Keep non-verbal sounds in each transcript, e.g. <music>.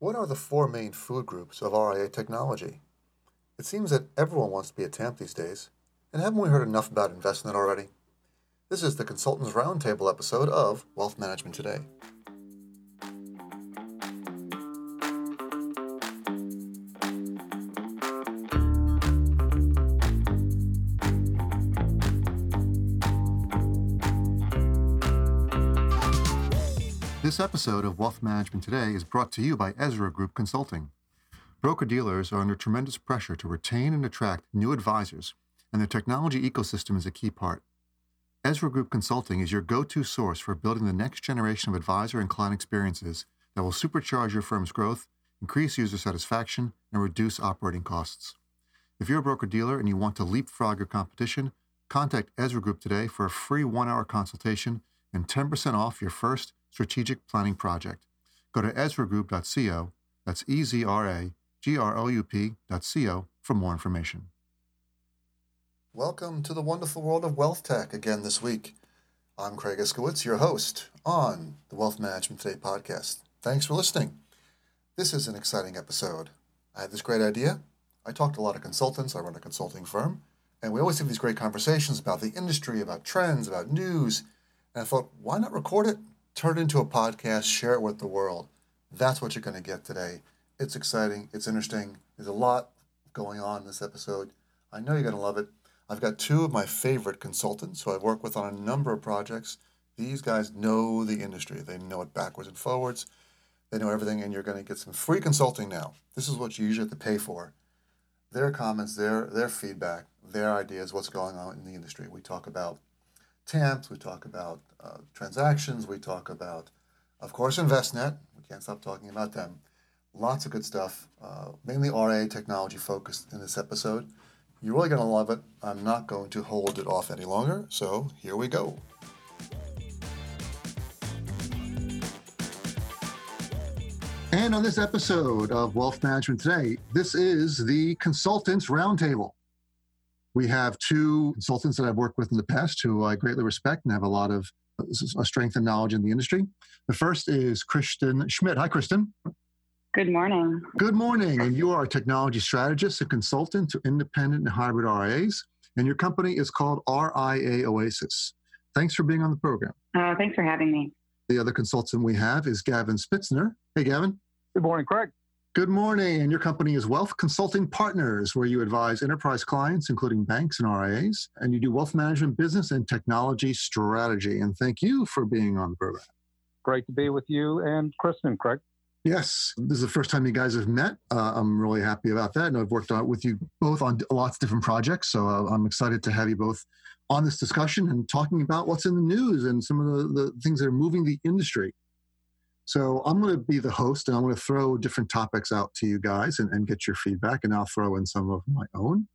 What are the four main food groups of RIA technology? It seems that everyone wants to be a TAMP these days, and haven't we heard enough about Envestnet already? This is the Consultants Roundtable episode of Wealth Management Today. This episode of Wealth Management Today is brought to you by Ezra Group Consulting. Broker dealers are under tremendous pressure to retain and attract new advisors, and their technology ecosystem is a key part. Ezra Group Consulting is your go to source for building the next generation of advisor and client experiences that will supercharge your firm's growth, increase user satisfaction, and reduce operating costs. If you're a broker dealer and you want to leapfrog your competition, contact Ezra Group today for a free one hour consultation and 10% off your first strategic planning project. Go to ezragroup.co, that's E Z R A G R O U P.co for more information. Welcome to the wonderful world of wealth tech again this week. I'm Craig Iskowitz, your host on the Wealth Management Today podcast. Thanks for listening. This is an exciting episode. I had this great idea. I talked to a lot of consultants, I run a consulting firm, and we always have these great conversations about the industry, about trends, about news. And I thought, why not record it, turn it into a podcast, share it with the world? That's what you're going to get today. It's exciting, it's interesting. There's a lot going on in this episode. I know you're going to love it. I've got two of my favorite consultants who I've worked with on a number of projects. These guys know the industry, they know it backwards and forwards. They know everything, and you're going to get some free consulting now. This is what you usually have to pay for. Their comments, their their feedback, their ideas, what's going on in the industry. We talk about TAMPs, we talk about uh, transactions, we talk about, of course, Envestnet. We can't stop talking about them. Lots of good stuff, uh, mainly RA technology focused in this episode. You're really going to love it. I'm not going to hold it off any longer, so here we go. And on this episode of Wealth Management Today, this is the Consultants Roundtable. We have two consultants that I've worked with in the past who I greatly respect and have a lot of uh, strength and knowledge in the industry. The first is Kristen Schmidt. Hi, Kristen. Good morning. Good morning. And you are a technology strategist and consultant to independent and hybrid RIAs. And your company is called RIA Oasis. Thanks for being on the program. Uh, thanks for having me. The other consultant we have is Gavin Spitzner. Hey, Gavin. Good morning, Craig. Good morning. And your company is Wealth Consulting Partners, where you advise enterprise clients, including banks and RIAs, and you do wealth management, business, and technology strategy. And thank you for being on the program. Great to be with you and Kristen, Craig. Yes, this is the first time you guys have met. Uh, I'm really happy about that. And I've worked on, with you both on lots of different projects. So uh, I'm excited to have you both on this discussion and talking about what's in the news and some of the, the things that are moving the industry. So I'm going to be the host and I'm going to throw different topics out to you guys and, and get your feedback, and I'll throw in some of my own.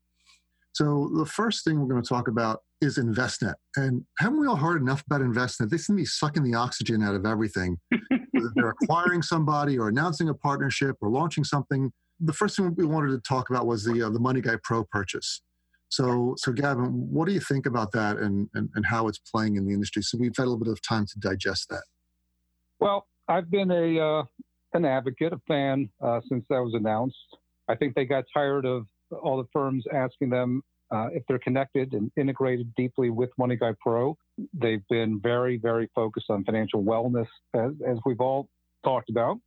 So the first thing we're going to talk about is Envestnet. And haven't we all heard enough about Envestnet? They seem to be sucking the oxygen out of everything. they're <laughs> acquiring somebody or announcing a partnership or launching something. The first thing we wanted to talk about was the uh, the MoneyGuide Pro purchase. So, so Gavin, what do you think about that and, and, and how it's playing in the industry? So we've had a little bit of time to digest that. Well, I've been a uh, an advocate, a fan uh, since that was announced. I think they got tired of all the firms asking them uh, if they're connected and integrated deeply with MoneyGuide Pro. They've been very, very focused on financial wellness, as, as we've all talked about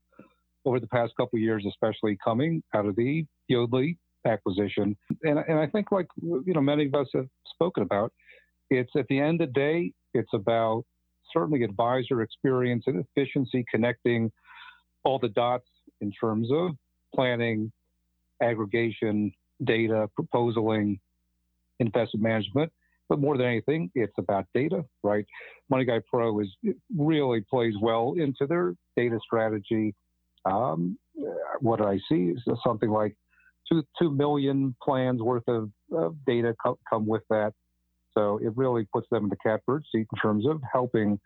over the past couple years, especially coming out of the Yodlee acquisition. And, and I think, like you know, many of us have spoken about, it's at the end of the day, it's about certainly advisor experience and efficiency, connecting all the dots in terms of planning, aggregation, data, proposaling, investment management. But more than anything, it's about data, right? MoneyGuide Pro is really plays well into their data strategy. Um, what I see is something like two two million plans worth of, of data co- come with that. So it really puts them in the catbird seat in terms of helping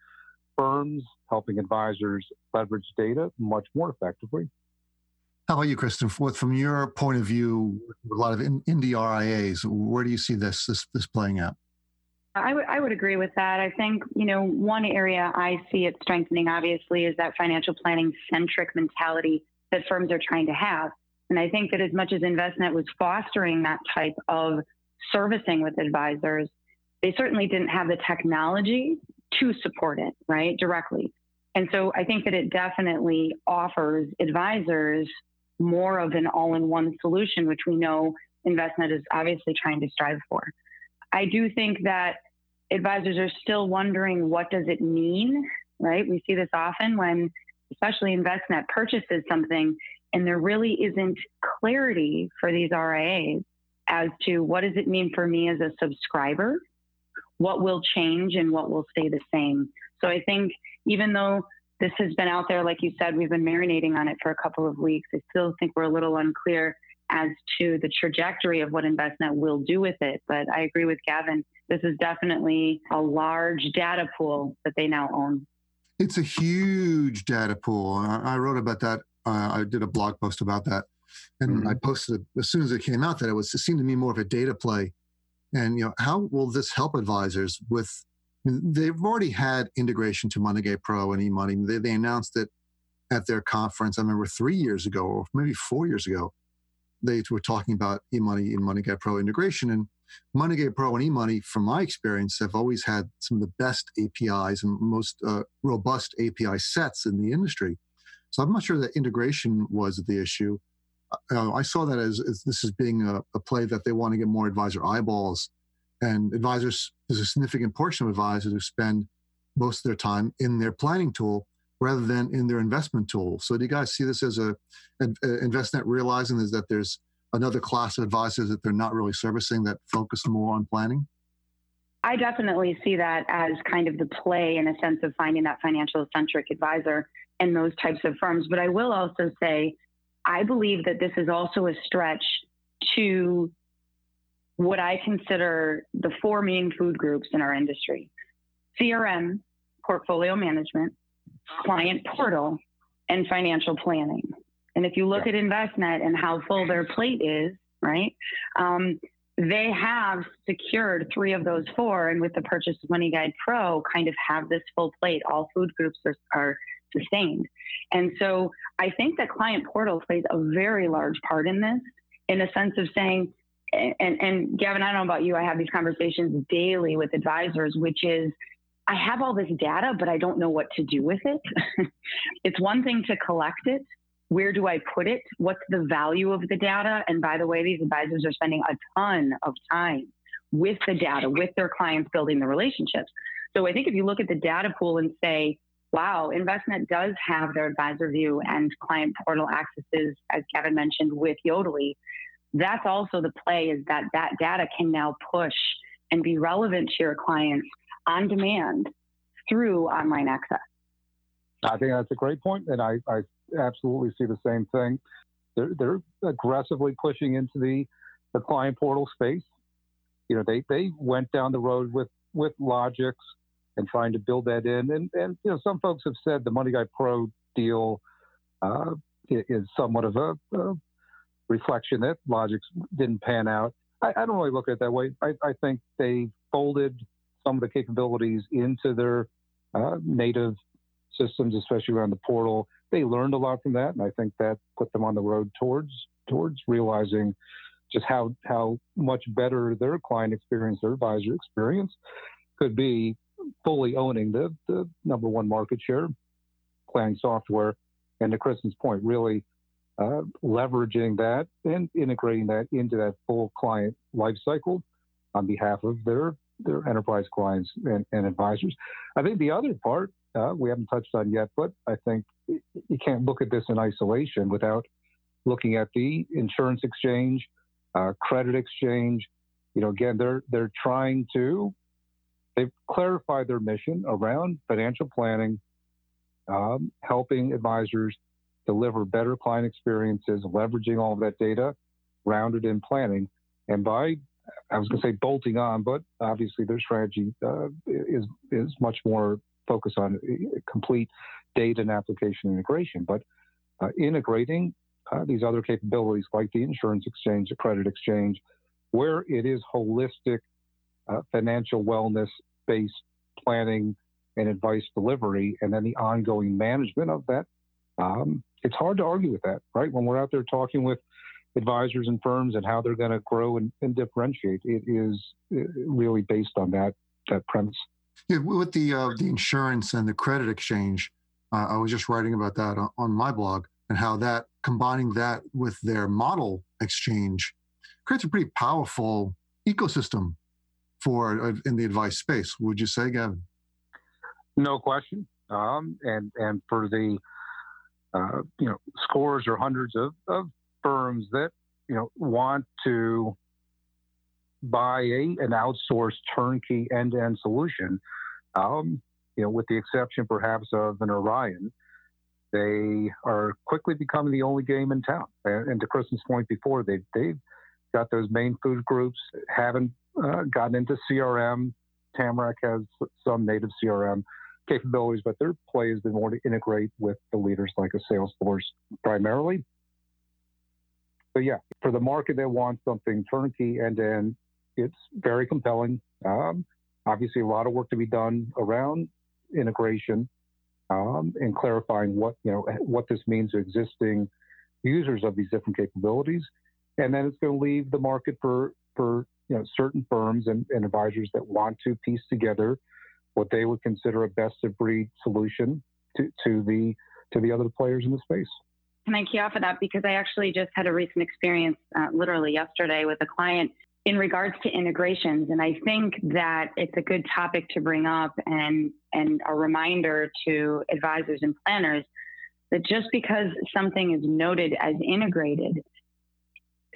firms, helping advisors leverage data much more effectively. How about you, Kristen? From your point of view, a lot of indie RIAs, where do you see this this, this playing out? I would I would agree with that. I think you know one area I see it strengthening obviously is that financial planning centric mentality that firms are trying to have. And I think that as much as Envestnet was fostering that type of servicing with advisors, they certainly didn't have the technology to support it, right, directly. And so I think that it definitely offers advisors more of an all in one solution, which we know Envestnet is obviously trying to strive for. I do think that advisors are still wondering what does it mean, right? We see this often when especially Envestnet purchases something and there really isn't clarity for these RIAs as to what does it mean for me as a subscriber, what will change and what will stay the same. So I think even though this has been out there, like you said, we've been marinating on it for a couple of weeks. I still think we're a little unclear as to the trajectory of what Envestnet will do with it. But I agree with Gavin. This is definitely a large data pool that they now own. It's a huge data pool. I wrote about that. Uh, I did a blog post about that, and mm-hmm. I posted as soon as it came out that it was. It seemed to me more of a data play. And you know, how will this help advisors with? they've already had integration to MoneyGuide Pro and eMoney. They, they announced it at their conference. I remember three years ago, or maybe four years ago they were talking about eMoney and MoneyGuide Pro integration. And MoneyGuide Pro and eMoney, from my experience, have always had some of the best APIs and most uh, robust API sets in the industry. So I'm not sure that integration was the issue. Uh, I saw that as, as this as being a, a, play that they want to get more advisor eyeballs. And advisors, there's a significant portion of advisors who spend most of their time in their planning tool rather than in their investment tool. So do you guys see this as a, a, a Envestnet realizing is that there's another class of advisors that they're not really servicing that focus more on planning? I definitely see that as kind of the play in a sense of finding that financial centric advisor in those types of firms. But I will also say, I believe that this is also a stretch to what I consider the four main food groups in our industry CRM, portfolio management, client portal, and financial planning. And if you look yeah. at Envestnet and how full their plate is, right, um, they have secured three of those four. And with the purchase of MoneyGuide Pro, kind of have this full plate. All food groups are, are sustained. And so I think that client portal plays a very large part in this, in a sense of saying, and, and Gavin, I don't know about you, I have these conversations daily with advisors, which is I have all this data, but I don't know what to do with it. <laughs> it's one thing to collect it. Where do I put it? What's the value of the data? And by the way, these advisors are spending a ton of time with the data, with their clients, building the relationships. So I think if you look at the data pool and say, wow, Envestnet does have their advisor view and client portal accesses, as Gavin mentioned, with Yodlee. That's also the play is that that data can now push and be relevant to your clients on demand through online access. I think that's a great point, and I, I absolutely see the same thing. They're, they're aggressively pushing into the, the client portal space. You know, they, they went down the road with, with Logix and trying to build that in. And, and you know, some folks have said the MoneyGuide Pro deal uh, is somewhat of a, a, reflection that Logix didn't pan out. I, I, don't really look at it that way. I, I think they folded some of the capabilities into their uh, native systems, especially around the portal. They learned a lot from that, and I think that put them on the road towards towards realizing just how how much better their client experience, their advisor experience, could be fully owning the, the number one market share planning software. And to Kristen's point, really uh, leveraging that and integrating that into that full client lifecycle on behalf of their their enterprise clients and, and advisors. I think the other part uh, we haven't touched on yet, but I think you can't look at this in isolation without looking at the insurance exchange, uh, credit exchange. You know, again, they're they're trying to they've clarified their mission around financial planning, um, helping advisors deliver better client experiences, leveraging all of that data, rounded in planning. And by I was going to say bolting on, but obviously their strategy uh, is is much more focused on complete data and application integration. But uh, integrating uh, these other capabilities like the insurance exchange, the credit exchange, where it is holistic uh, financial wellness based planning and advice delivery, and then the ongoing management of that. Um, it's hard to argue with that, right? When we're out there talking with advisors and firms and how they're going to grow and, and, differentiate, it is really based on that that premise. Yeah, with the uh, the insurance and the credit exchange, uh, I was just writing about that on, on my blog and how that combining that with their model exchange creates a pretty powerful ecosystem for uh, in the advice space. Would you say, Gavin? No question. Um, and and for the uh, you know scores or hundreds of, of firms that you know want to buy a, an outsourced turnkey end-to-end solution, um, you know, with the exception perhaps of an Orion, they are quickly becoming the only game in town. And, to Kristen's point before, they've they've got those main food groups, haven't uh, gotten into CRM. Tamarac has some native CRM capabilities, but their play has been more to integrate with the leaders like a Salesforce primarily. But yeah, for the market that wants something turnkey and then it's very compelling. Um, obviously, a lot of work to be done around integration um, and clarifying what you know what this means to existing users of these different capabilities, and then it's going to leave the market for for you know certain firms and, and advisors that want to piece together what they would consider a best of breed solution to, to the to the other players in the space. Can I key off of that because I actually just had a recent experience, uh, literally yesterday, with a client in regards to integrations, and I think that it's a good topic to bring up and and a reminder to advisors and planners that just because something is noted as integrated,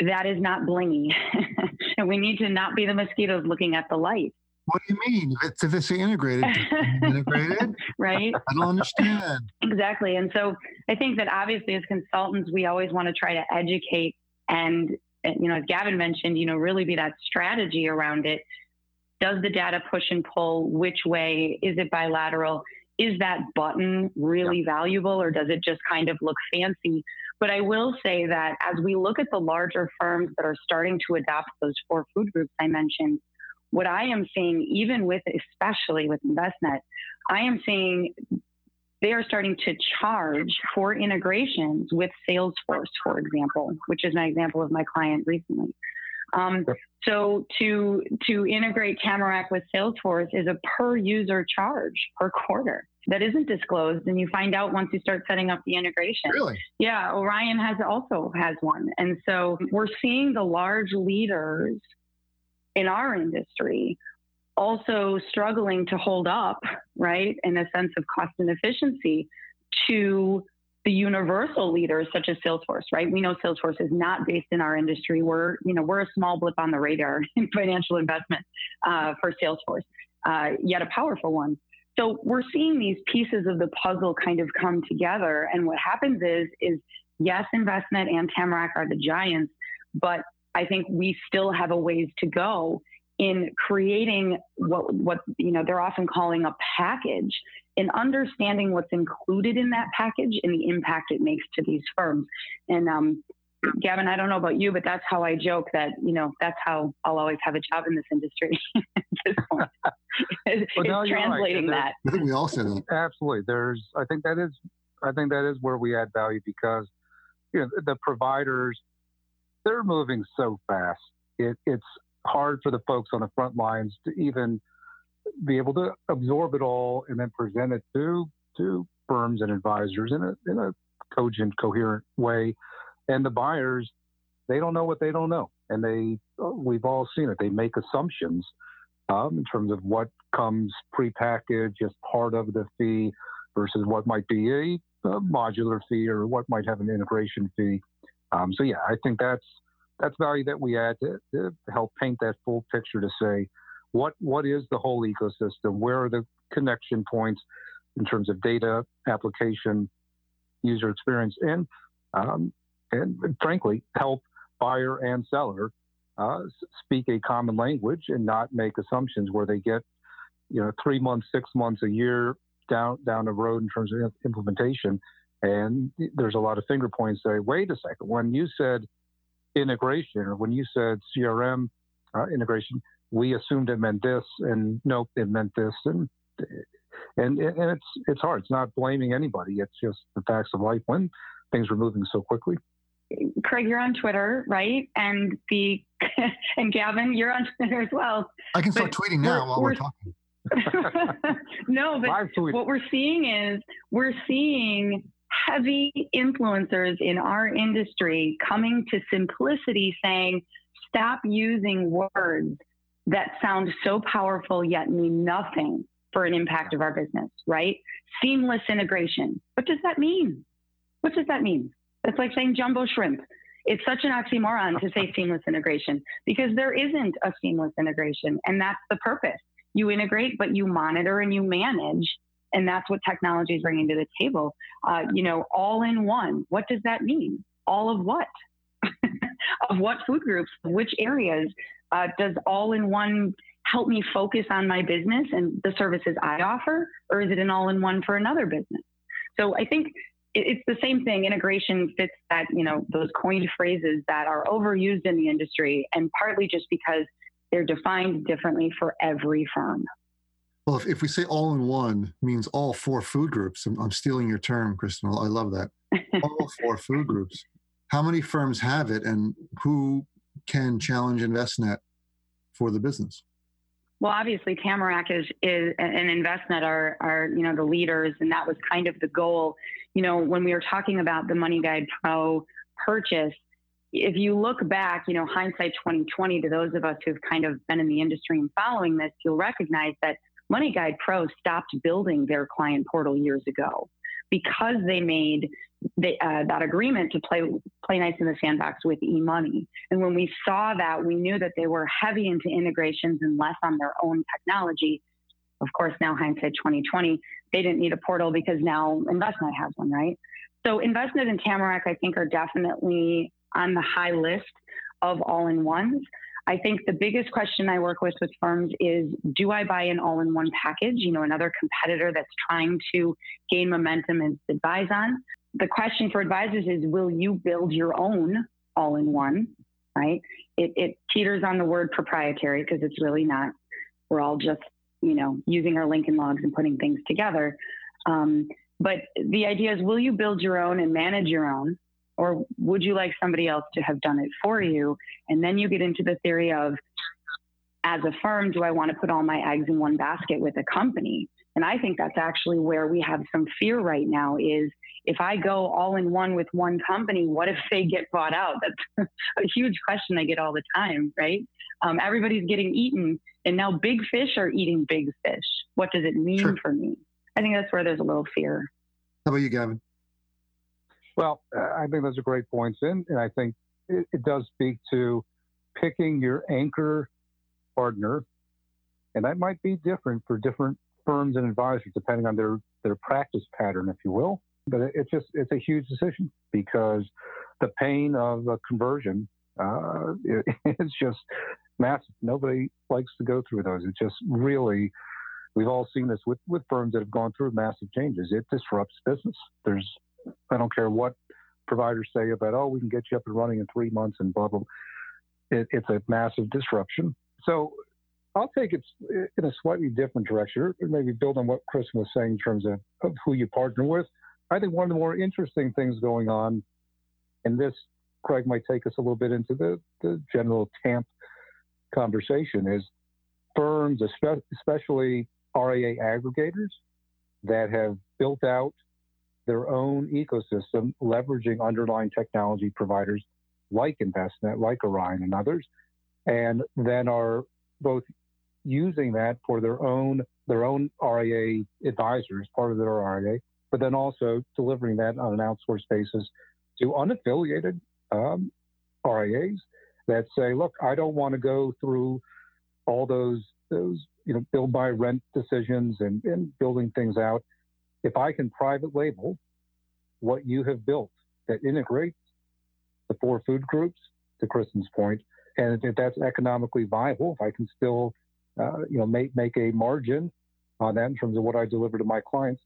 that is not blingy, <laughs> and we need to not be the mosquitoes looking at the light. What do you mean? It's, if it's integrated, integrated, <laughs> right? I don't understand. Exactly. And so I think that obviously as consultants, we always want to try to educate and, you know, as Gavin mentioned, you know, really be that strategy around it. Does the data push and pull? Which way? Is it bilateral? Is that button really yeah. valuable or does it just kind of look fancy? But I will say that as we look at the larger firms that are starting to adopt those four food groups I mentioned, what I am seeing, even with, especially with Envestnet, I am seeing they are starting to charge for integrations with Salesforce, for example, which is an example of my client recently. Um, so to to integrate Tamarac with Salesforce is a per user charge per quarter that isn't disclosed, and you find out once you start setting up the integration. Really? Yeah, Orion has also has one, and so we're seeing the large leaders in our industry also struggling to hold up, right, in a sense of cost and efficiency to the universal leaders such as Salesforce, right? We know Salesforce is not based in our industry. We're, you know, we're a small blip on the radar <laughs> in financial investment uh, for Salesforce, uh, yet a powerful one. So we're seeing these pieces of the puzzle kind of come together, and what happens is, is yes, Envestnet and Tamarac are the giants, but I think we still have a ways to go in creating what what you know they're often calling a package in understanding what's included in that package and the impact it makes to these firms and um, Gavin, I don't know about you, but that's how I joke that, you know, that's how I'll always have a job in this industry at this <laughs> point. it's, well, no, translating right. that. I think we all said that. Absolutely. There's, I think that is, I think that is where we add value because, you know, the providers they're moving so fast. It, it's hard for the folks on the front lines to even be able to absorb it all and then present it to to firms and advisors in a in a cogent, coherent way. And the buyers, they don't know what they don't know, and they we've all seen it. They make assumptions um, in terms of what comes prepackaged as part of the fee versus what might be a, a modular fee or what might have an integration fee. Um, so yeah, I think that's that's value that we add to, to, help paint that full picture to say what what is the whole ecosystem, where are the connection points in terms of data, application, user experience, and um, and frankly help buyer and seller uh, speak a common language and not make assumptions where they get you know three months, six months, a year down down the road in terms of implementation. And there's a lot of finger points say, wait a second, when you said integration, or when you said CRM uh, integration, we assumed it meant this, and nope, it meant this, and and and it's it's hard. It's not blaming anybody. It's just the facts of life. When things were moving so quickly. Craig, you're on Twitter, right? And the <laughs> and Gavin, you're on Twitter as well. I can start but tweeting now while we're, we're talking. <laughs> <laughs> no, but what we're seeing is we're seeing heavy influencers in our industry coming to simplicity saying, stop using words that sound so powerful yet mean nothing for an impact of our business, right? Seamless integration. What does that mean? What does that mean? It's like saying jumbo shrimp. It's such an oxymoron to say seamless integration because there isn't a seamless integration. And that's the purpose. You integrate, but you monitor and you manage. And that's what technology is bringing to the table. Uh, you know, all in one. What does that mean? All of what? <laughs> of what food groups? Which areas? Uh, does all in one help me focus on my business and the services I offer? Or is it an all in one for another business? So I think it's the same thing. Integration fits that, you know, those coined phrases that are overused in the industry and partly just because they're defined differently for every firm. Well, if, if we say all in one means all four food groups, I'm, I'm stealing your term, Kristen. I love that. <laughs> all four food groups. How many firms have it and who can challenge Envestnet for the business? Well, obviously, Tamarac is, is and Envestnet are, are, you know, the leaders, and that was kind of the goal. You know, when we were talking about the MoneyGuide Pro purchase, if you look back, you know, hindsight 2020 to those of us who've kind of been in the industry and following this, you'll recognize that MoneyGuide Pro stopped building their client portal years ago because they made the, uh, that agreement to play play nice in the sandbox with eMoney. And when we saw that, we knew that they were heavy into integrations and less on their own technology. Of course, now hindsight 2020, they didn't need a portal because now Envestnet has one, right? So Envestnet and Tamarac, I think, are definitely on the high list of all-in-ones. I think the biggest question I work with with firms is do I buy an all in one package? You know, another competitor that's trying to gain momentum and advise on. The question for advisors is will you build your own all in one? Right? It, it teeters on the word proprietary because it's really not. We're all just, you know, using our Lincoln logs and putting things together. Um, but the idea is will you build your own and manage your own? Or would you like somebody else to have done it for you? And then you get into the theory of, as a firm, do I want to put all my eggs in one basket with a company? And I think that's actually where we have some fear right now is if I go all in one with one company, what if they get bought out? That's <laughs> a huge question I get all the time, right? Um, everybody's getting eaten, and now big fish are eating big fish. What does it mean sure. for me? I think that's where there's a little fear. How about you, Gavin? Well, I think those are great points, in, and I think it, it does speak to picking your anchor partner, and that might be different for different firms and advisors depending on their their practice pattern, if you will. But it, it's just it's a huge decision because the pain of a conversion uh, <laughs> is just massive. Nobody likes to go through those. It's just really we've all seen this with, with firms that have gone through massive changes. It disrupts business. There's I don't care what providers say about, oh, we can get you up and running in three months and blah, blah. It, it's a massive disruption. So I'll take it in a slightly different direction, maybe build on what Chris was saying in terms of, of who you partner with. I think one of the more interesting things going on, and this, Craig, might take us a little bit into the, the general TAMP conversation, is firms, especially RIA aggregators, that have built out their own ecosystem, leveraging underlying technology providers like Envestnet, like Orion, and others, and then are both using that for their own their own RIA advisors, part of their RIA, but then also delivering that on an outsourced basis to unaffiliated um, RIAs that say, look, I don't want to go through all those those you know build by rent decisions and, and building things out if I can private label what you have built that integrates the four food groups, to Kristen's point, and if that's economically viable, if I can still, uh, you know, make make a margin on that in terms of what I deliver to my clients,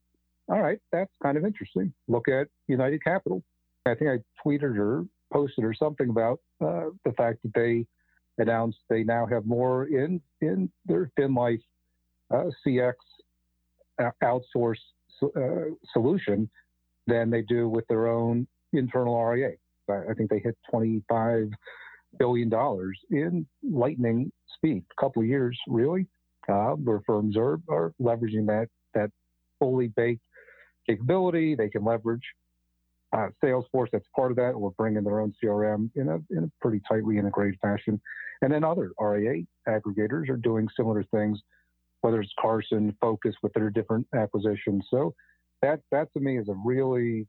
all right, that's kind of interesting. Look at United Capital. I think I tweeted or posted or something about uh, the fact that they announced they now have more in in their FinLife uh, CX uh, outsource uh, solution than they do with their own internal RIA. I, think they hit 25 billion dollars in lightning speed. A couple of years, really, uh, where firms are, are leveraging that that fully baked capability. They can leverage uh, Salesforce that's part of that, or bring in their own CRM in a in a pretty tightly integrated fashion. And then other RIA aggregators are doing similar things, whether it's Carson, Focus with their different acquisitions. So that that to me is a really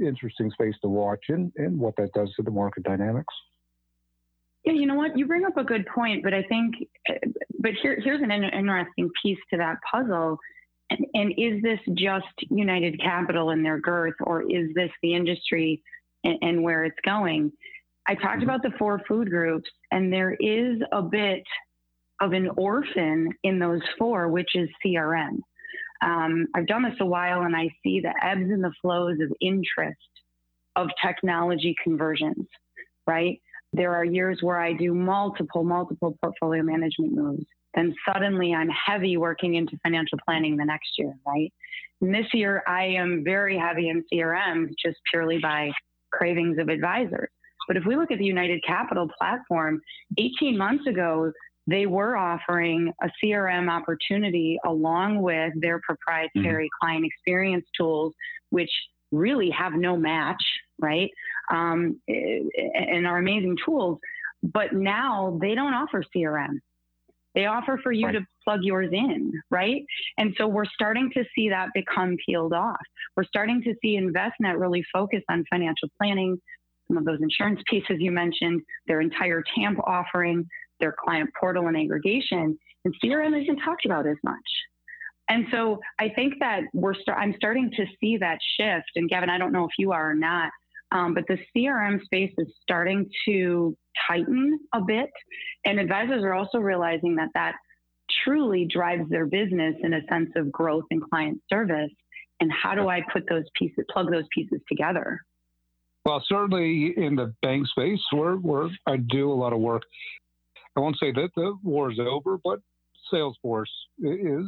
interesting space to watch and, and what that does to the market dynamics. Yeah, you know what? You bring up a good point, but I think, but here, here's an interesting piece to that puzzle. And, and is this just United Capital and their girth, or is this the industry and, and where it's going? I talked mm-hmm. about the four food groups, and there is a bit of an orphan in those four, which is CRM. Um, I've done this a while and I see the ebbs and the flows of interest of technology conversions, right? There are years where I do multiple, multiple portfolio management moves. Then suddenly I'm heavy working into financial planning the next year, right? And this year I am very heavy in CRM just purely by cravings of advisors. But if we look at the United Capital platform, 18 months ago, they were offering a CRM opportunity along with their proprietary mm-hmm. client experience tools, which really have no match, right? Um, and are amazing tools. But now they don't offer CRM. They offer for you right. to plug yours in, right? And so we're starting to see that become peeled off. We're starting to see Envestnet really focus on financial planning, some of those insurance <laughs> pieces you mentioned, their entire TAMP offering, their client portal and aggregation, and CRM isn't talked about as much. And so I think that we're I'm starting to see that shift. And Gavin, I don't know if you are or not, um, but the CRM space is starting to tighten a bit, and advisors are also realizing that that truly drives their business in a sense of growth and client service. And how do I put those pieces, plug those pieces together? Well, certainly in the bank space, where, where I do a lot of work I won't say that the war is over, but Salesforce is,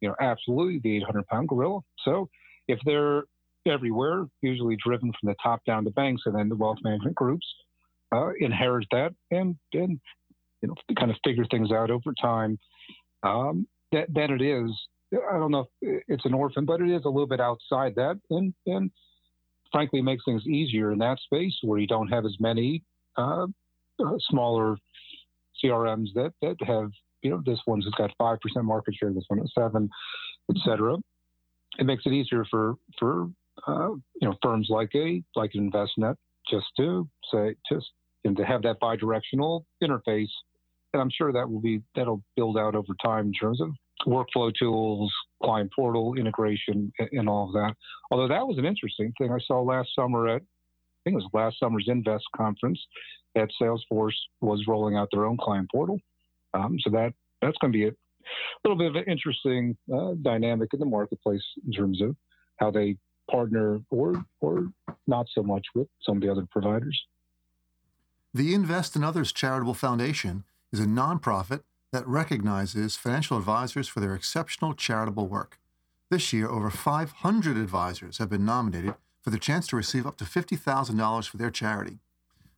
you know, absolutely the 800 pound gorilla. So if they're everywhere, usually driven from the top down to banks, and then the wealth management groups uh, inherit that and and you know kind of figure things out over time. Um, that then it is. I don't know if it's an orphan, but it is a little bit outside that, and and frankly makes things easier in that space where you don't have as many uh, uh, smaller CRMs that that have you know this one's got five percent market share, this one at seven, etc. It makes it easier for for uh, you know firms like a like Envestnet just to say just and to have that bidirectional interface. And I'm sure that will be that'll build out over time in terms of workflow tools, client portal integration, and all of that. Although that was an interesting thing I saw last summer at think it was last summer's Invest conference that Salesforce was rolling out their own client portal. Um, so that that's going to be a little bit of an interesting uh, dynamic in the marketplace in terms of how they partner or or not so much with some of the other providers. The Invest in Others Charitable Foundation is a nonprofit that recognizes financial advisors for their exceptional charitable work. This year, over 500 advisors have been nominated for the chance to receive up to $50,000 for their charity.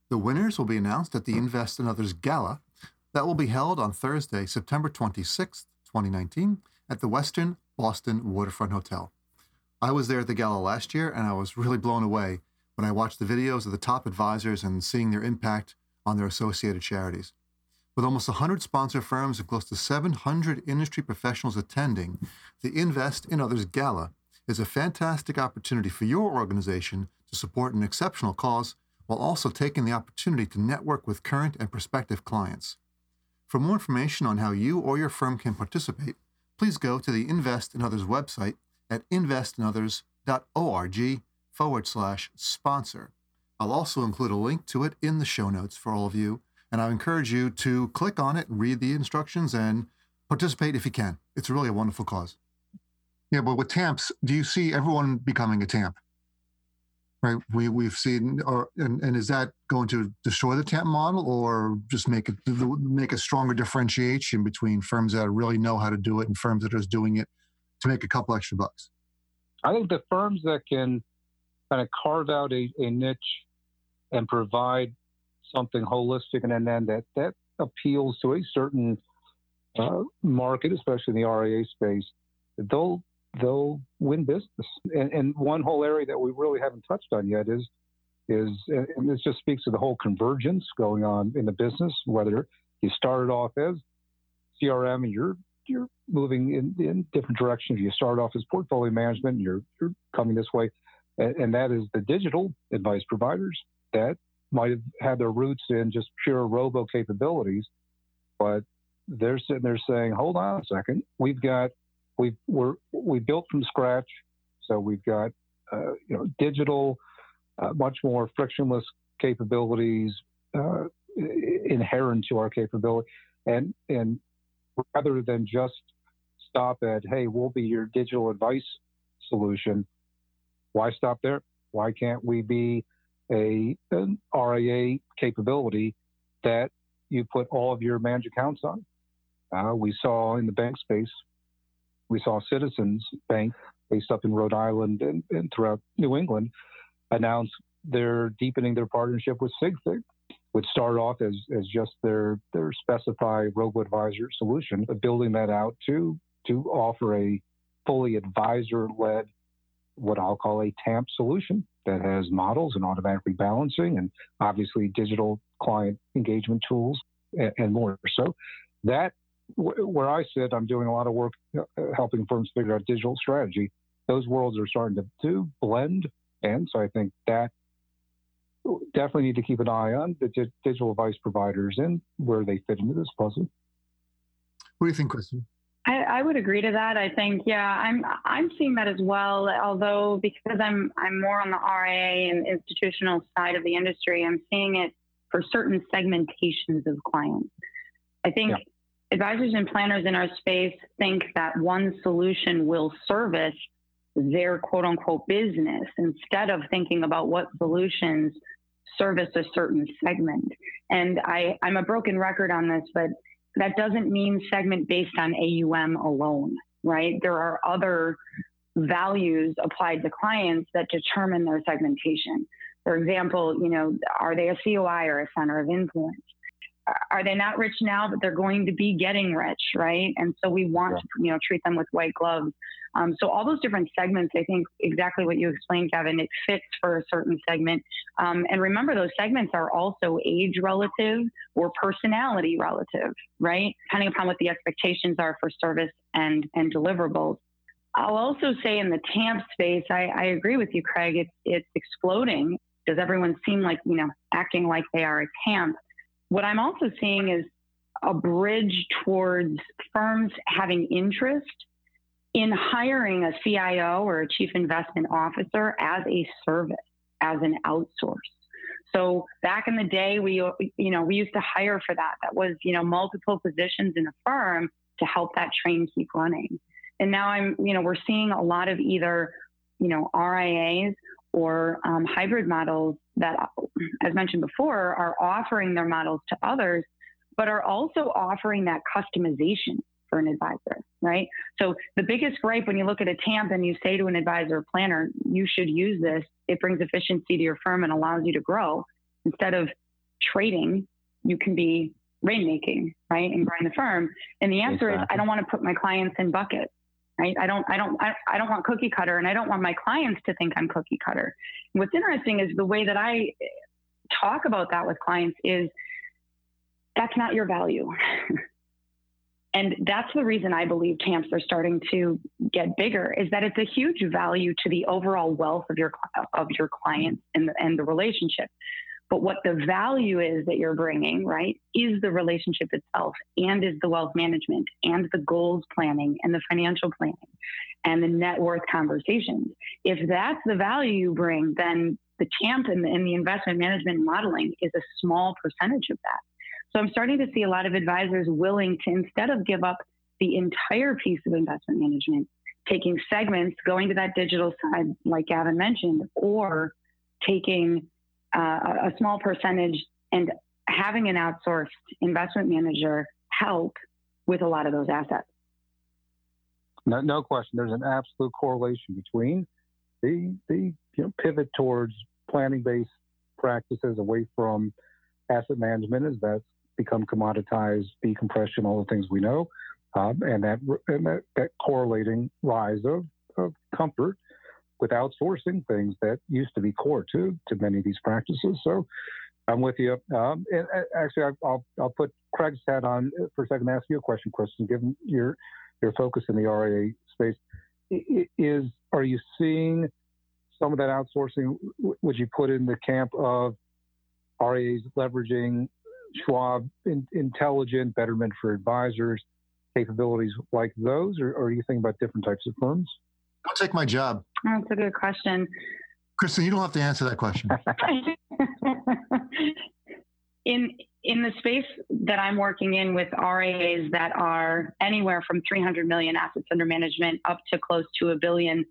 The winners will be announced at the Invest in Others Gala that will be held on Thursday, September 26, 2019, at the Westin Boston Waterfront Hotel. I was there at the gala last year and I was really blown away when I watched the videos of the top advisors and seeing their impact on their associated charities. With almost 100 sponsor firms and close to 700 industry professionals attending, the Invest in Others Gala is a fantastic opportunity for your organization to support an exceptional cause while also taking the opportunity to network with current and prospective clients. For more information on how you or your firm can participate, please go to the Invest in Others website at investinothers.org forward slash sponsor. I'll also include a link to it in the show notes for all of you, and I encourage you to click on it read the instructions and participate if you can. It's really a wonderful cause. Yeah, but with TAMPs, do you see everyone becoming a TAMP? right? We we've seen, or and, and is that going to destroy the TAMP model, or just make it make a stronger differentiation between firms that really know how to do it and firms that are just doing it to make a couple extra bucks? I think the firms that can kind of carve out a, a niche and provide something holistic and then that that appeals to a certain uh, market, especially in the RIA space, they'll they'll win business. And, and, one whole area that we really haven't touched on yet is is and this just speaks to the whole convergence going on in the business. Whether you started off as CRM and you're you're moving in, in different directions. You start off as portfolio management, and you're you're coming this way, and, and that is the digital advice providers that might have had their roots in just pure robo capabilities, but they're sitting there saying, "Hold on a second, we've got we we're we built from scratch, so we've got uh, you know digital, uh, much more frictionless capabilities uh, inherent to our capability, and and rather than just stop at, hey, we'll be your digital advice solution. Why stop there? Why can't we be a an RIA capability that you put all of your managed accounts on? Uh, we saw in the bank space, we saw Citizens Bank, based up in Rhode Island and, and throughout New England, announce they're deepening their partnership with SigFig, which started off as, as just their, their specified robo advisor solution, but building that out to, to offer a fully advisor led, what I'll call a TAMP solution that has models and automatic rebalancing and obviously digital client engagement tools and, and more. So that where I sit, I'm doing a lot of work uh, helping firms figure out digital strategy. Those worlds are starting to, to blend, and so I think that definitely need to keep an eye on the digital advice providers and where they fit into this puzzle. What do you think, Kristen? I, I, would agree to that. I think, yeah, I'm I'm seeing that as well. Although because I'm I'm more on the RIA and institutional side of the industry, I'm seeing it for certain segmentations of clients. I think yeah advisors and planners in our space think that one solution will service their quote unquote business instead of thinking about what solutions service a certain segment. And I, I'm a broken record on this, but that doesn't mean segment based on AUM alone, right? There are other values applied to clients that determine their segmentation. For example, you know, are they a COI or a center of influence? Are they not rich now, but they're going to be getting rich, right? And so we want yeah. to, you know, treat them with white gloves. Um, so all those different segments, I think exactly what you explained, Gavin, it fits for a certain segment. Um, and remember, those segments are also age relative or personality relative, right? Depending upon what the expectations are for service and and deliverables. I'll also say in the TAMP space, I, I agree with you, Craig. It's it's exploding. Does everyone seem like you know acting like they are a TAMP? What I'm also seeing is a bridge towards firms having interest in hiring a CIO or a chief investment officer as a service, as an outsource. So back in the day, we you know we used to hire for that. That was you know multiple positions in a firm to help that train keep running. And now I'm you know we're seeing a lot of either you know RIAs or um, hybrid models that, as mentioned before, are offering their models to others, but are also offering that customization for an advisor, right? So the biggest gripe when you look at a TAMP and you say to an advisor or planner, you should use this, it brings efficiency to your firm and allows you to grow. Instead of trading, you can be rainmaking, right, and growing the firm. And the answer exactly. is, I don't want to put my clients in buckets right? I don't, I don't, I, I don't want cookie cutter, and I don't want my clients to think I'm cookie cutter. What's interesting is the way that I talk about that with clients is that's not your value. <laughs> and that's the reason I believe TAMPs are starting to get bigger is that it's a huge value to the overall wealth of your of your clients and the, and the relationship. But what the value is that you're bringing, right, is the relationship itself and is the wealth management and the goals planning and the financial planning and the net worth conversations. If that's the value you bring, then the TAMP and the, and the investment management modeling is a small percentage of that. So I'm starting to see a lot of advisors willing to, instead of give up the entire piece of investment management, taking segments, going to that digital side, like Gavin mentioned, or taking uh, a small percentage and having an outsourced investment manager help with a lot of those assets. No, no question. There's an absolute correlation between the the you know, pivot towards planning-based practices away from asset management as that's become commoditized, decompression, all the things we know, um, and that and that, that correlating rise of, of comfort with outsourcing things that used to be core to to many of these practices. So I'm with you. Um, and actually, I'll I'll put Craig's hat on for a second to ask you a question, Kristen. Given your your focus in the RIA space, is are you seeing some of that outsourcing? Would you put in the camp of RIAs leveraging Schwab in, intelligent betterment for advisors capabilities like those, or, or are you thinking about different types of firms? I'll take my job. That's a good question. Kristen, you don't have to answer that question. <laughs> in in the space that I'm working in with RIAs that are anywhere from 300 million assets under management up to close to a billion,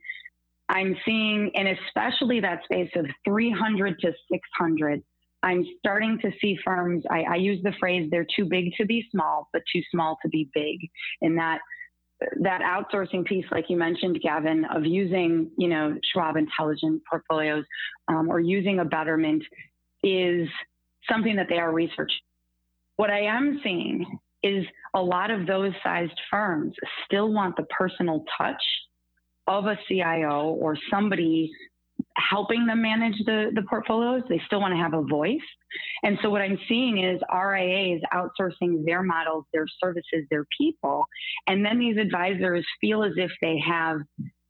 I'm seeing, and especially that space of 300 to 600, I'm starting to see firms. I, I use the phrase "they're too big to be small, but too small to be big," in that that outsourcing piece, like you mentioned, Gavin, of using, you know, Schwab intelligent portfolios um, or using a betterment is something that they are researching. What I am seeing is a lot of those sized firms still want the personal touch of a CIO or somebody helping them manage the, the portfolios. They still want to have a voice. And so what I'm seeing is RIAs outsourcing their models, their services, their people. And then these advisors feel as if they have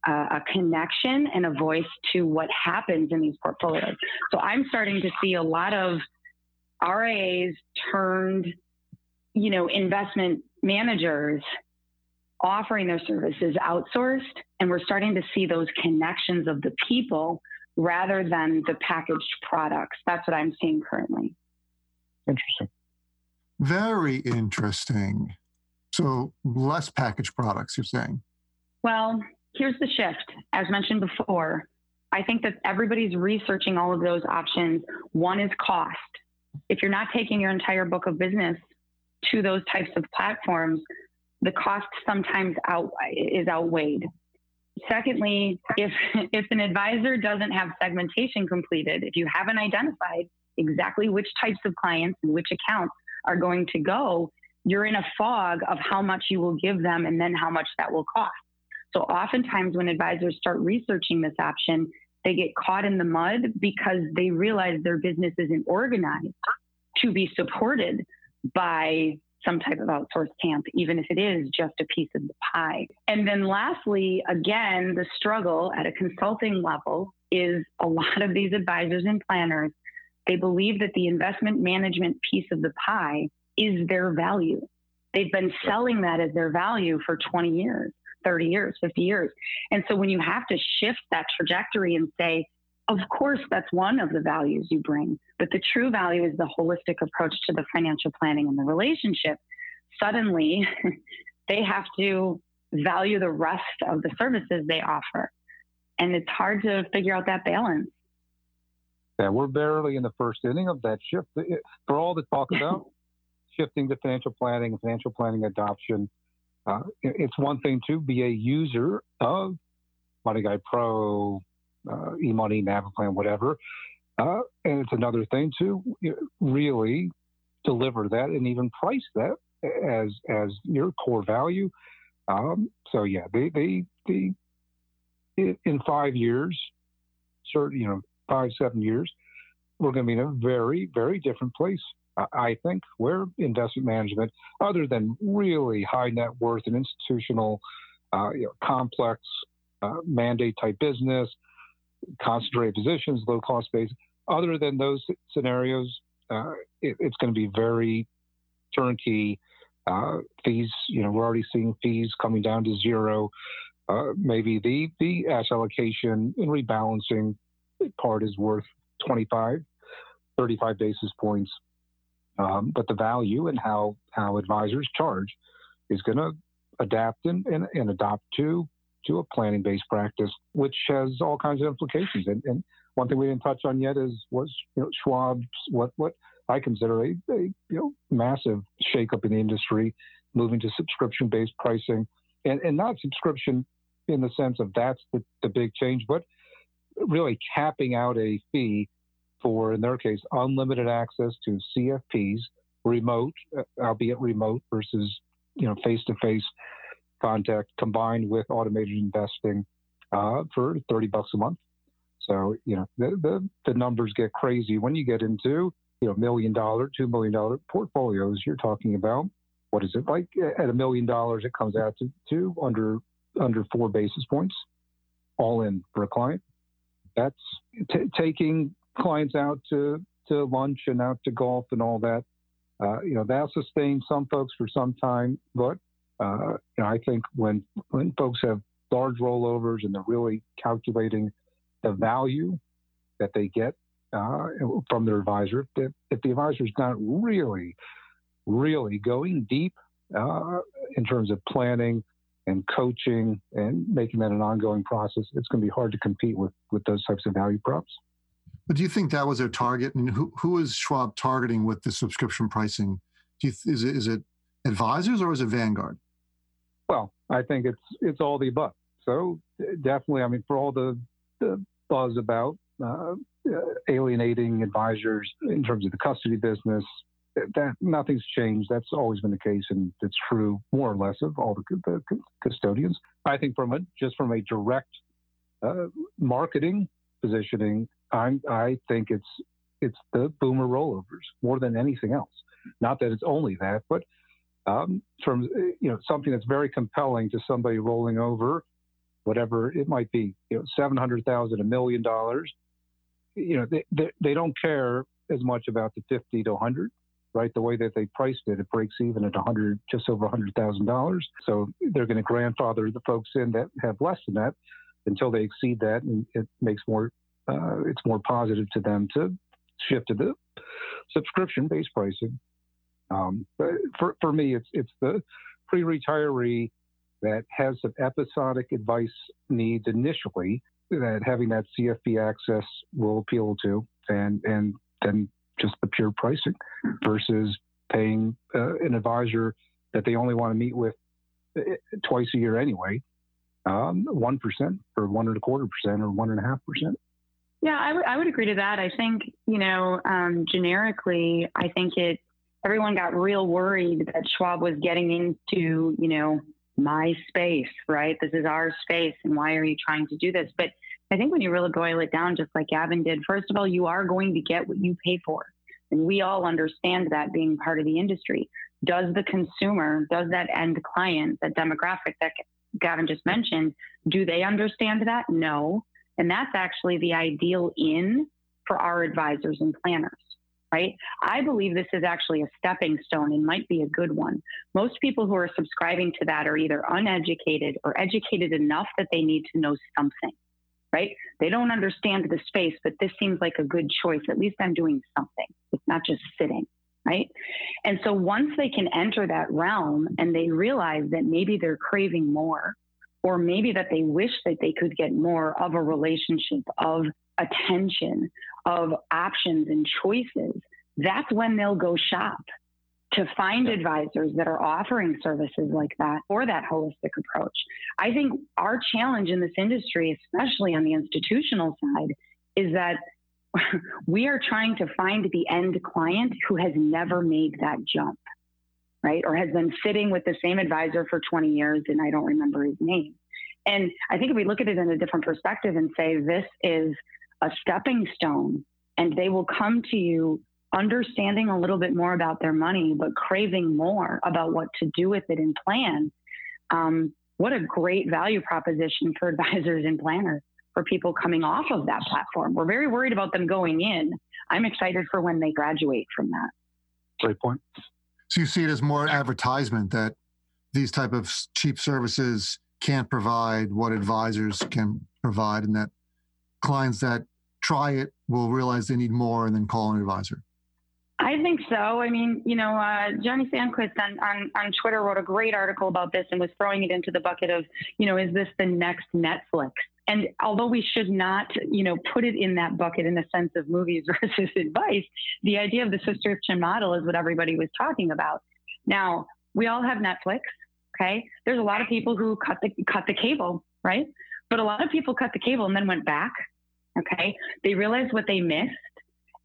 a connection and a voice to what happens in these portfolios. So I'm starting to see a lot of RIAs turned, you know, investment managers offering their services outsourced. And we're starting to see those connections of the people rather than the packaged products. That's what I'm seeing currently. Interesting. Very interesting. So, less packaged products, you're saying? Well, here's the shift. As mentioned before, I think that everybody's researching all of those options. One is cost. If you're not taking your entire book of business to those types of platforms, the cost sometimes out, is outweighed. Secondly, if, <laughs> if an advisor doesn't have segmentation completed, if you haven't identified exactly which types of clients and which accounts are going to go, you're in a fog of how much you will give them and then how much that will cost. So oftentimes when advisors start researching this option, they get caught in the mud because they realize their business isn't organized to be supported by some type of outsourced camp, even if it is just a piece of the pie. And then lastly, again, the struggle at a consulting level is a lot of these advisors and planners, they believe that the investment management piece of the pie is their value. They've been selling that as their value for 20 years, 30 years, 50 years. And so when you have to shift that trajectory and say, of course, that's one of the values you bring, but the true value is the holistic approach to the financial planning and the relationship. Suddenly, <laughs> they have to value the rest of the services they offer. And it's hard to figure out that balance. Yeah, we're barely in the first inning of that shift. For all the talk <laughs> about shifting to financial planning financial planning adoption, uh, it's one thing to be a user of MoneyGuide Pro, uh, eMoney, NaviPlan, whatever. Uh, and it's another thing to really deliver that and even price that as as your core value. Um, so yeah, they they they in five years, certain you know five seven years, we're going to be in a very very different place. I think where investment management, other than really high net worth and institutional, uh, you know, complex uh, mandate type business, concentrated positions, low cost base. Other than those scenarios, uh, it, it's going to be very turnkey. Uh, fees, you know, we're already seeing fees coming down to zero. Uh, maybe the the asset allocation and rebalancing part is worth 25, 35 basis points, um, but the value and how how advisors charge is going to adapt and, and, and adopt to to a planning based practice, which has all kinds of implications. And, and, one thing we didn't touch on yet is was you know, Schwab's what what I consider a, a you know massive shakeup in the industry, moving to subscription based pricing, and and not subscription in the sense of that's the, the big change, but really capping out a fee for, in their case, unlimited access to CFPs, remote, uh, albeit remote versus you know face-to-face contact, combined with automated investing uh, for 30 bucks a month. So you know the, the the numbers get crazy when you get into you know million dollar, two million dollar portfolios. You're talking about what is it like at a million dollars? It comes out to, to under under four basis points, all in for a client. That's t- taking clients out to to lunch and out to golf and all that. Uh, you know, that'll sustain some folks for some time, but uh, you know, I think when when folks have large rollovers and they're really calculating the value that they get uh, from their advisor, if, if the advisor is not really, really going deep uh, in terms of planning and coaching and making that an ongoing process, it's going to be hard to compete with with those types of value props. But do you think that was their target? Mean, who who is Schwab targeting with the subscription pricing? You, is it is it advisors or is it Vanguard? Well, I think it's it's all the above. So definitely, I mean, for all the, the buzz about uh, alienating advisors in terms of the custody business, that nothing's changed. That's always been the case, and it's true more or less of all the, the custodians. I think from a just from a direct uh, marketing positioning, I'm, I think it's it's the boomer rollovers more than anything else. Not that it's only that, but um, from you know something that's very compelling to somebody rolling over, whatever it might be, you know, seven hundred thousand, a million dollars. You know, they, they they don't care as much about the fifty to hundred right? The way that they priced it, it breaks even at 100, just over $100,000. So they're going to grandfather the folks in that have less than that until they exceed that, and it makes more, uh, it's more positive to them to shift to the subscription-based pricing. Um, for for me, it's it's the pre-retiree that has some episodic advice needs initially that having that CFP access will appeal to, and and then just the pure pricing versus paying uh, an advisor that they only want to meet with uh, twice a year anyway, um, one um, or one and a quarter percent or one and a half percent. Yeah, I, w- I would agree to that. I think you know, um, generically, I think it. Everyone got real worried that Schwab was getting into you know my space, right? This is our space, and why are you trying to do this? But I think when you really boil it down, just like Gavin did, first of all, you are going to get what you pay for. And we all understand that being part of the industry. Does the consumer, does that end client, that demographic that Gavin just mentioned, do they understand that? No. And that's actually the ideal in for our advisors and planners, right? I believe this is actually a stepping stone and might be a good one. Most people who are subscribing to that are either uneducated or educated enough that they need to know something right? They don't understand the space, but this seems like a good choice. At least I'm doing something. It's not just sitting, right? And so once they can enter that realm and they realize that maybe they're craving more, or maybe that they wish that they could get more of a relationship, of attention, of options and choices, that's when they'll go shop to find advisors that are offering services like that or that holistic approach. I think our challenge in this industry, especially on the institutional side, is that <laughs> we are trying to find the end client who has never made that jump, right? Or has been sitting with the same advisor for 20 years and I don't remember his name. And I think if we look at it in a different perspective and say this is a stepping stone and they will come to you understanding a little bit more about their money, but craving more about what to do with it and plan. Um, what a great value proposition for <laughs> advisors and planners for people coming off of that platform. We're very worried about them going in. I'm excited for when they graduate from that. Great point. So you see it as more advertisement that these type of cheap services can't provide what advisors can provide, and that clients that try it will realize they need more and then call an advisor. I think so. I mean, you know, uh, Johnny Sandquist on, on, on Twitter wrote a great article about this and was throwing it into the bucket of, you know, is this the next Netflix? And although we should not, you know, put it in that bucket in the sense of movies <laughs> versus advice, the idea of the subscription model is what everybody was talking about. Now, we all have Netflix, okay? There's a lot of people who cut the cut the cable, right? But a lot of people cut the cable and then went back Okay. They realized what they missed.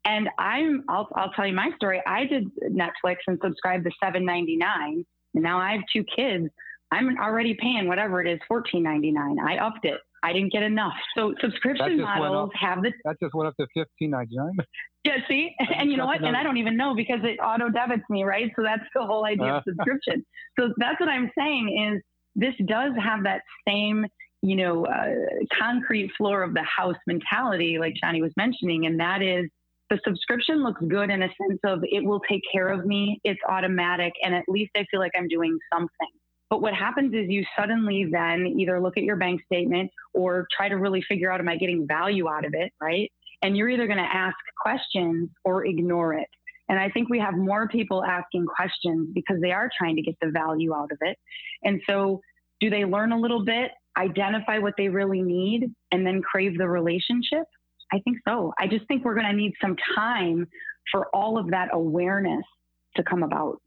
And I'm, I'll, I'll tell you my story. I did Netflix and subscribed to $7.99. And now I have two kids. I'm already paying whatever it is, $14.99. I upped it. I didn't get enough. So subscription models up, have the that just went up to fifteen ninety nine. Yeah, see, <laughs> and you know what? And I don't even know because it auto debits me, right? So that's the whole idea uh. of subscription. So that's what I'm saying is this does have that same you know uh, concrete floor of the house mentality, like Johnny was mentioning, and that is the subscription looks good in a sense of it will take care of me. It's automatic, and at least I feel like I'm doing something. But what happens is you suddenly then either look at your bank statement or try to really figure out, am I getting value out of it, right? And you're either going to ask questions or ignore it. And I think we have more people asking questions because they are trying to get the value out of it. And so, do they learn a little bit, identify what they really need, and then crave the relationship? I think so. I just think we're going to need some time for all of that awareness to come about.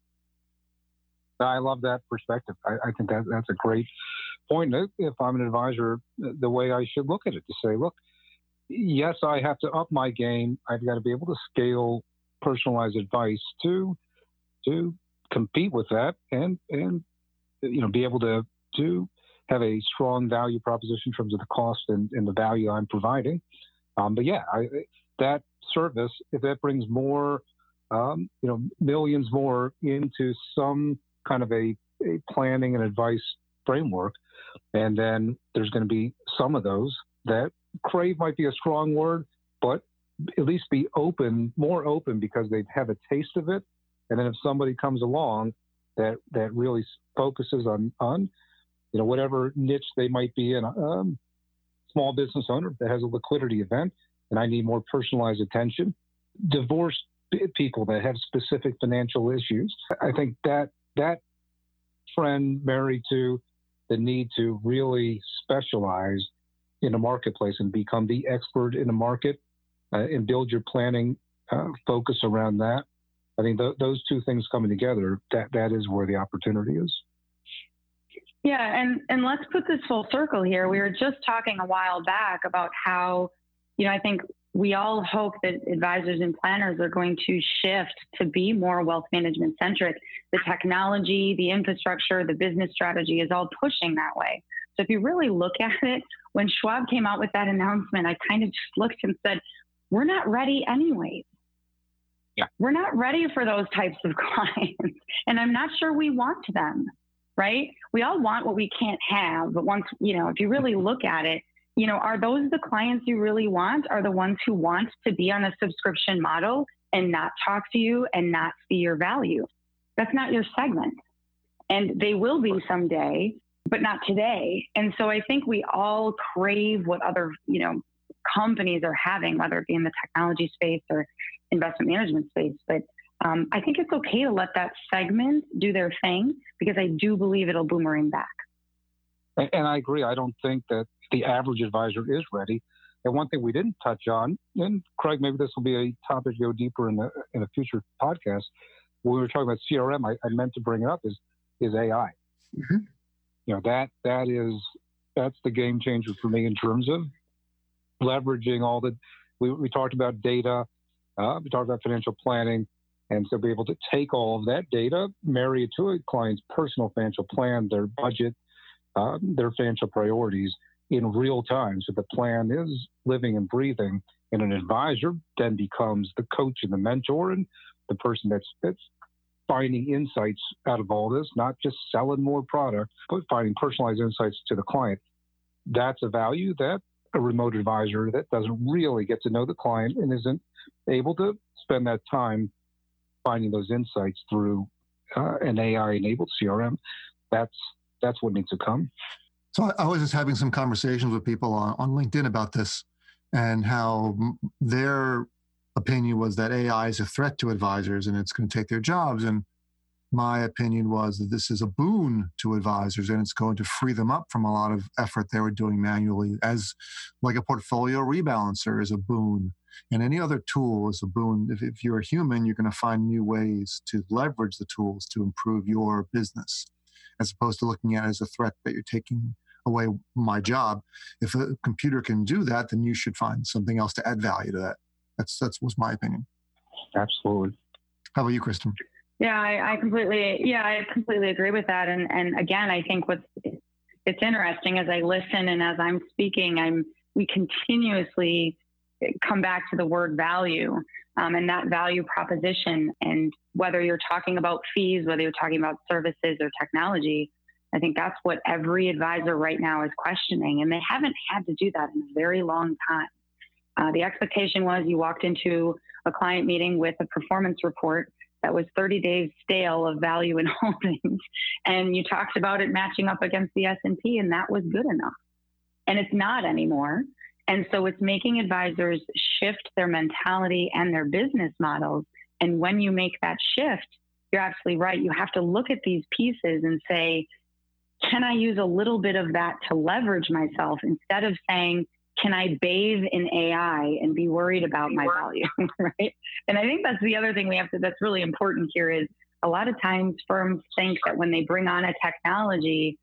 I love that perspective. I, I think that that's a great point. If I'm an advisor, the way I should look at it to say, look, yes, I have to up my game. I've got to be able to scale personalized advice to to compete with that and and you know be able to to have a strong value proposition in terms of the cost and, and the value I'm providing. Um, but yeah, I, that service, if that brings more, um, you know, millions more into some kind of a, a planning and advice framework. And then there's going to be some of those that crave might be a strong word, but at least be open, more open because they have a taste of it. And then if somebody comes along that that really focuses on on you know whatever niche they might be in, um, small business owner that has a liquidity event, and I need more personalized attention. Divorced people that have specific financial issues. I think that that trend married to the need to really specialize in a marketplace and become the expert in a market uh, and build your planning uh, focus around that. I think th- those two things coming together, that, that is where the opportunity is. Yeah, and, and let's put this full circle here. We were just talking a while back about how, you know, I think we all hope that advisors and planners are going to shift to be more wealth management centric. The technology, the infrastructure, the business strategy is all pushing that way. So if you really look <laughs> at it, when Schwab came out with that announcement, I kind of just looked and said, we're not ready anyways. Yeah. We're not ready for those types of <laughs> clients. And I'm not sure we want them, right? We all want what we can't have. But once, you know, if you really look at it, you know, are those the clients you really want? Are the ones who want to be on a subscription model and not talk to you and not see your value? That's not your segment. And they will be someday, but not today. And so I think we all crave what other, you know, companies are having, whether it be in the technology space or investment management space. But um, I think it's okay to let that segment do their thing because I do believe it'll boomerang back. And, and I agree. I don't think that the average advisor is ready. And one thing we didn't touch on, and Craig, maybe this will be a topic to go deeper in a, in a future podcast. When we were talking about CRM, I, I meant to bring it up is is AI. Mm-hmm. You know that that is that's the game changer for me in terms of leveraging all the we, we talked about data, uh, we talked about financial planning, and so be able to take all of that data, marry it to a client's personal financial plan, their budget, their financial priorities, in real time. So the plan is living and breathing, and an advisor then becomes the coach and the mentor and the person that's that's finding insights out of all this, not just selling more product, but finding personalized insights to the client. That's a value that a remote advisor that doesn't really get to know the client and isn't able to spend that time finding those insights through uh, an AI-enabled CRM. That's that's what needs to come. So I, was just having some conversations with people on, on LinkedIn about this and how their opinion was that AI is a threat to advisors and it's going to take their jobs. And my opinion was that this is a boon to advisors and it's going to free them up from a lot of effort they were doing manually as like a portfolio rebalancer is a boon and any other tool is a boon if, if you're a human you're going to find new ways to leverage the tools to improve your business as opposed to looking at it as a threat that you're taking away my job. If a computer can do that, then you should find something else to add value to that. That's that's was my opinion. Absolutely. How about you, Kristen? Yeah, I, I completely yeah, I completely agree with that. And and again, I think what's it's interesting as I listen and as I'm speaking, I'm we continuously come back to the word value um, and that value proposition. And whether you're talking about fees, whether you're talking about services or technology, I think that's what every advisor right now is questioning. And they haven't had to do that in a very long time. Uh, the expectation was you walked into a client meeting with a performance report that was 30 days stale of value and <laughs> holdings and you talked about it matching up against the S&P and that was good enough and it's not anymore and so it's making advisors shift their mentality and their business models and when you make that shift you're absolutely right you have to look at these pieces and say can I use a little bit of that to leverage myself instead of saying can I bathe in AI and be worried about my value, <laughs> right? And I think that's the other thing we have to, that's really important here is a lot of times firms think that when they bring on a technology,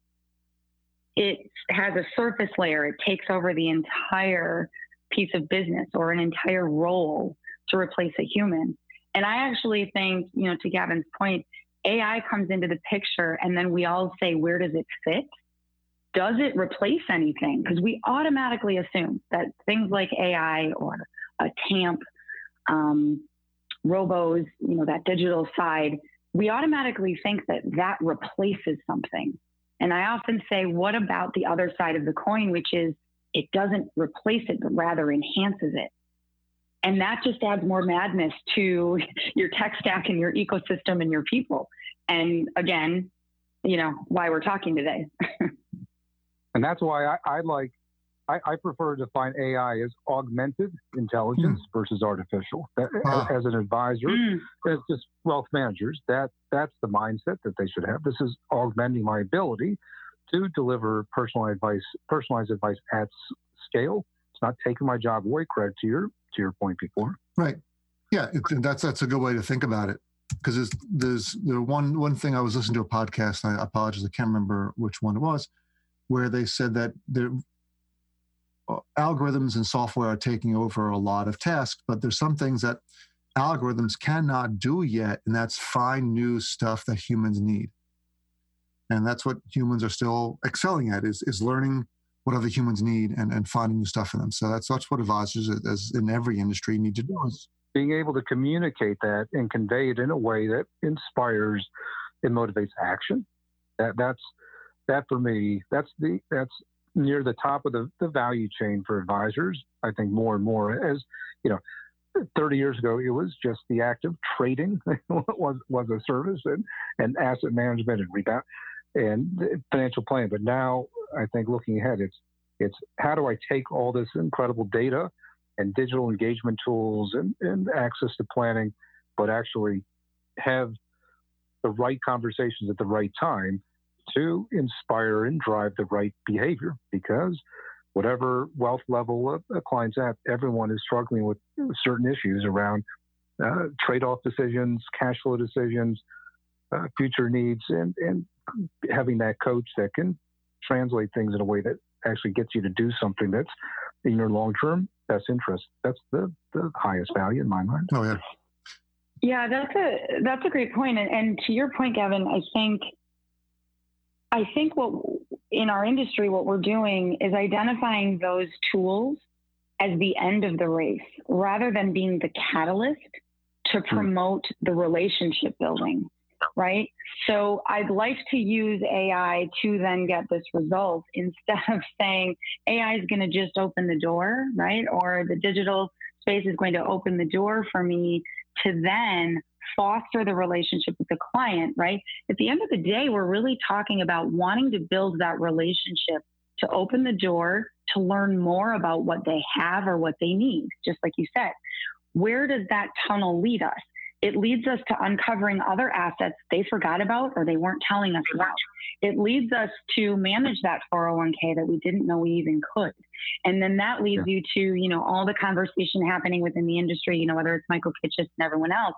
it has a surface layer. It takes over the entire piece of business or an entire role to replace a human. And I actually think, you know, to Gavin's point, AI comes into the picture and then we all say, where does it fit? does it replace anything? Because we automatically assume that things like AI or a TAMP, um, robos, you know, that digital side, we automatically think that that replaces something. And I often say, what about the other side of the coin, which is it doesn't replace it, but rather enhances it. And that just adds more madness to <laughs> your tech stack and your ecosystem and your people. And again, you know, why we're talking today. <laughs> And that's why I, I like, I, I, prefer to define AI as augmented intelligence mm. versus artificial. That, ah. as, as, an advisor, mm. as just wealth managers, that that's the mindset that they should have. This is augmenting my ability to deliver personalized advice, personalized advice at scale. It's not taking my job away. Craig, to your to your point before. Right. Yeah, it, that's that's a good way to think about it because there's there's the one one thing I was listening to a podcast. I apologize, I can't remember which one it was where they said that the Uh, algorithms and software are taking over a lot of tasks, but there's some things that algorithms cannot do yet, and that's find new stuff that humans need. And that's what humans are still excelling at is, is learning what other humans need and, and finding new stuff for them. So that's that's what advisors, as in every industry, need to do is being able to communicate that and convey it in a way that inspires and motivates action. That that's that for me, that's the that's near the top of the, the value chain for advisors. I think more and more as you know, 30 years ago, it was just the act of trading <laughs> was was a service and, and asset management and rebound and financial planning. But now I think looking ahead, it's it's how do I take all this incredible data and digital engagement tools and, and access to planning, but actually have the right conversations at the right time to inspire and drive the right behavior because whatever wealth level a, client's at, everyone is struggling with certain issues around uh, trade-off decisions, cash flow decisions, uh, future needs, and, and having that coach that can translate things in a way that actually gets you to do something that's in your long-term best interest. That's the, the highest value in my mind. Oh yeah. Yeah, that's a that's a great point. And, and to your point, Gavin, I think I think what in our industry, what we're doing is identifying those tools as the end of the race rather than being the catalyst to hmm. promote the relationship building. Right. So I'd like to use AI to then get this result <laughs> instead of saying AI is going to just open the door, right? Or the digital space is going to open the door for me to then foster the relationship with the client, right? At the end of the day, we're really talking about wanting to build that relationship to open the door to learn more about what they have or what they need, just like you said. Where does that tunnel lead us? It leads us to uncovering other assets they forgot about or they weren't telling us about. It leads us to manage that 401k that we didn't know we even could. And then that leads yeah. you to, you know, all the conversation happening within the industry, you know, whether it's Michael Kitces and everyone else,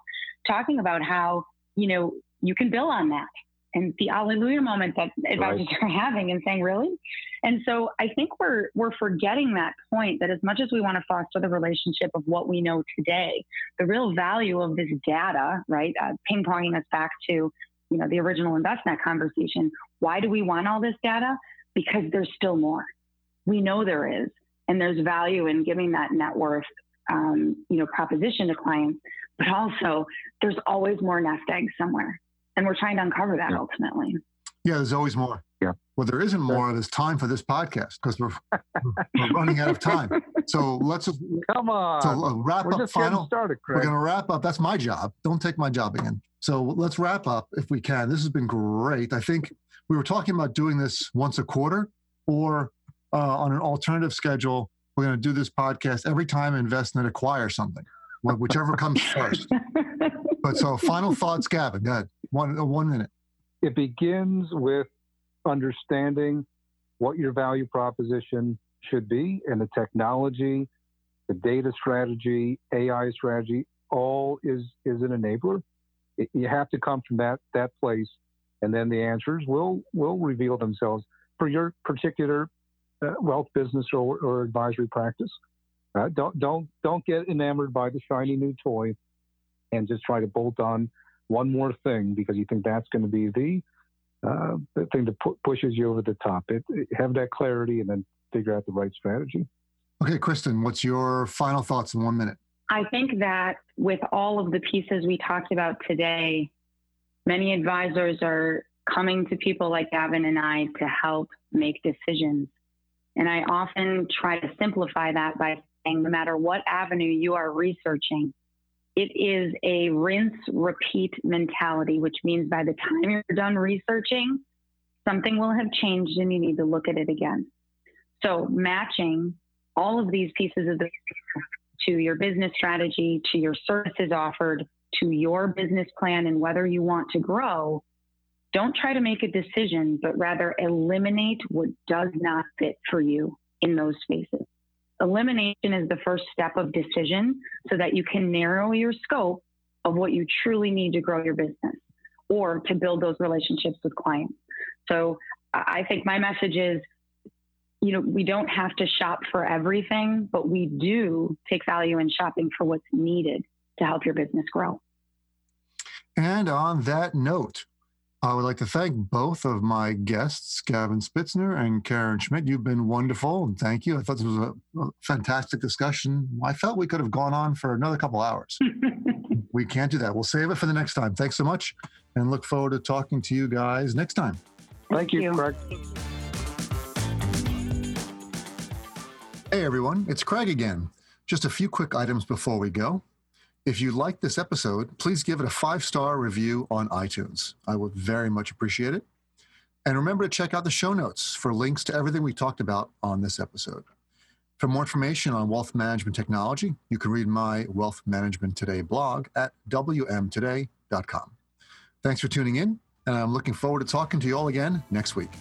talking about how, you know, you can bill on that. And the hallelujah moment that advisors right. <laughs> are having and saying, really? And so I think we're we're forgetting that point that as much as we want to foster the relationship of what we know today, the real value of this data, right? Uh, ping ponging us back to you know the original investment conversation. Why do we want all this data? Because there's still more. We know there is, and there's value in giving that net worth, um, you know, proposition to clients. But also, there's always more nest eggs somewhere, and we're trying to uncover that yeah. ultimately. Yeah, there's always more. Yeah. Well, there isn't more. There's time for this podcast because we're, we're running out of time. So let's just <laughs> come on. So uh, wrap we're up. final. Started, we're going to wrap up. That's my job. Don't take my job again. So let's wrap up if we can. This has been great. I think we were talking about doing this once a quarter or uh, on an alternative schedule. We're going to do this podcast every time Envestnet acquire something, whichever comes <laughs> first. But so final thoughts, Gavin. Go ahead. One, uh, one minute it begins with understanding what your value proposition should be and the technology, the data strategy, AI strategy, all is, is an enabler. It, you have to come from that, that place, and then the answers will, will reveal themselves for your particular uh, wealth business or, or advisory practice. Uh, don't, don't, don't get enamored by the shiny new toy and just try to bolt on one more thing because you think that's going to be the, uh, the thing that pu- pushes you over the top. It, it, have that clarity and then figure out the right strategy. Okay, Kristen, what's your final thoughts in one minute? I think that with all of the pieces we talked about today, many advisors are coming to people like Gavin and I to help make decisions. And I often try to simplify that by saying no matter what avenue you are researching, it is a rinse repeat mentality, which means by the time you're done researching, something will have changed and you need to look at it again. So, matching all of these pieces of the to your business strategy, to your services offered, to your business plan, and whether you want to grow, don't try to make a decision, but rather eliminate what does not fit for you in those spaces. Elimination is the first step of decision so that you can narrow your scope of what you truly need to grow your business or to build those relationships with clients. So I think my message is, you know, we don't have to shop for everything, but we do take value in shopping for what's needed to help your business grow. And on that note, I would like to thank both of my guests, Gavin Spitzner and Karen Schmidt. You've been wonderful, and thank you. I thought this was a, a fantastic discussion. I felt we could have gone on for another couple hours. <laughs> we can't do that. We'll save it for the next time. Thanks so much, and look forward to talking to you guys next time. Thank you, Craig. Hey, everyone. It's Craig again. Just a few quick items before we go. If you like this episode, please give it a five star review on iTunes. I would very much appreciate it. And remember to check out the show notes for links to everything we talked about on this episode. For more information on wealth management technology, you can read my Wealth Management Today blog at wmtoday.com. Thanks for tuning in, and I'm looking forward to talking to you all again next week.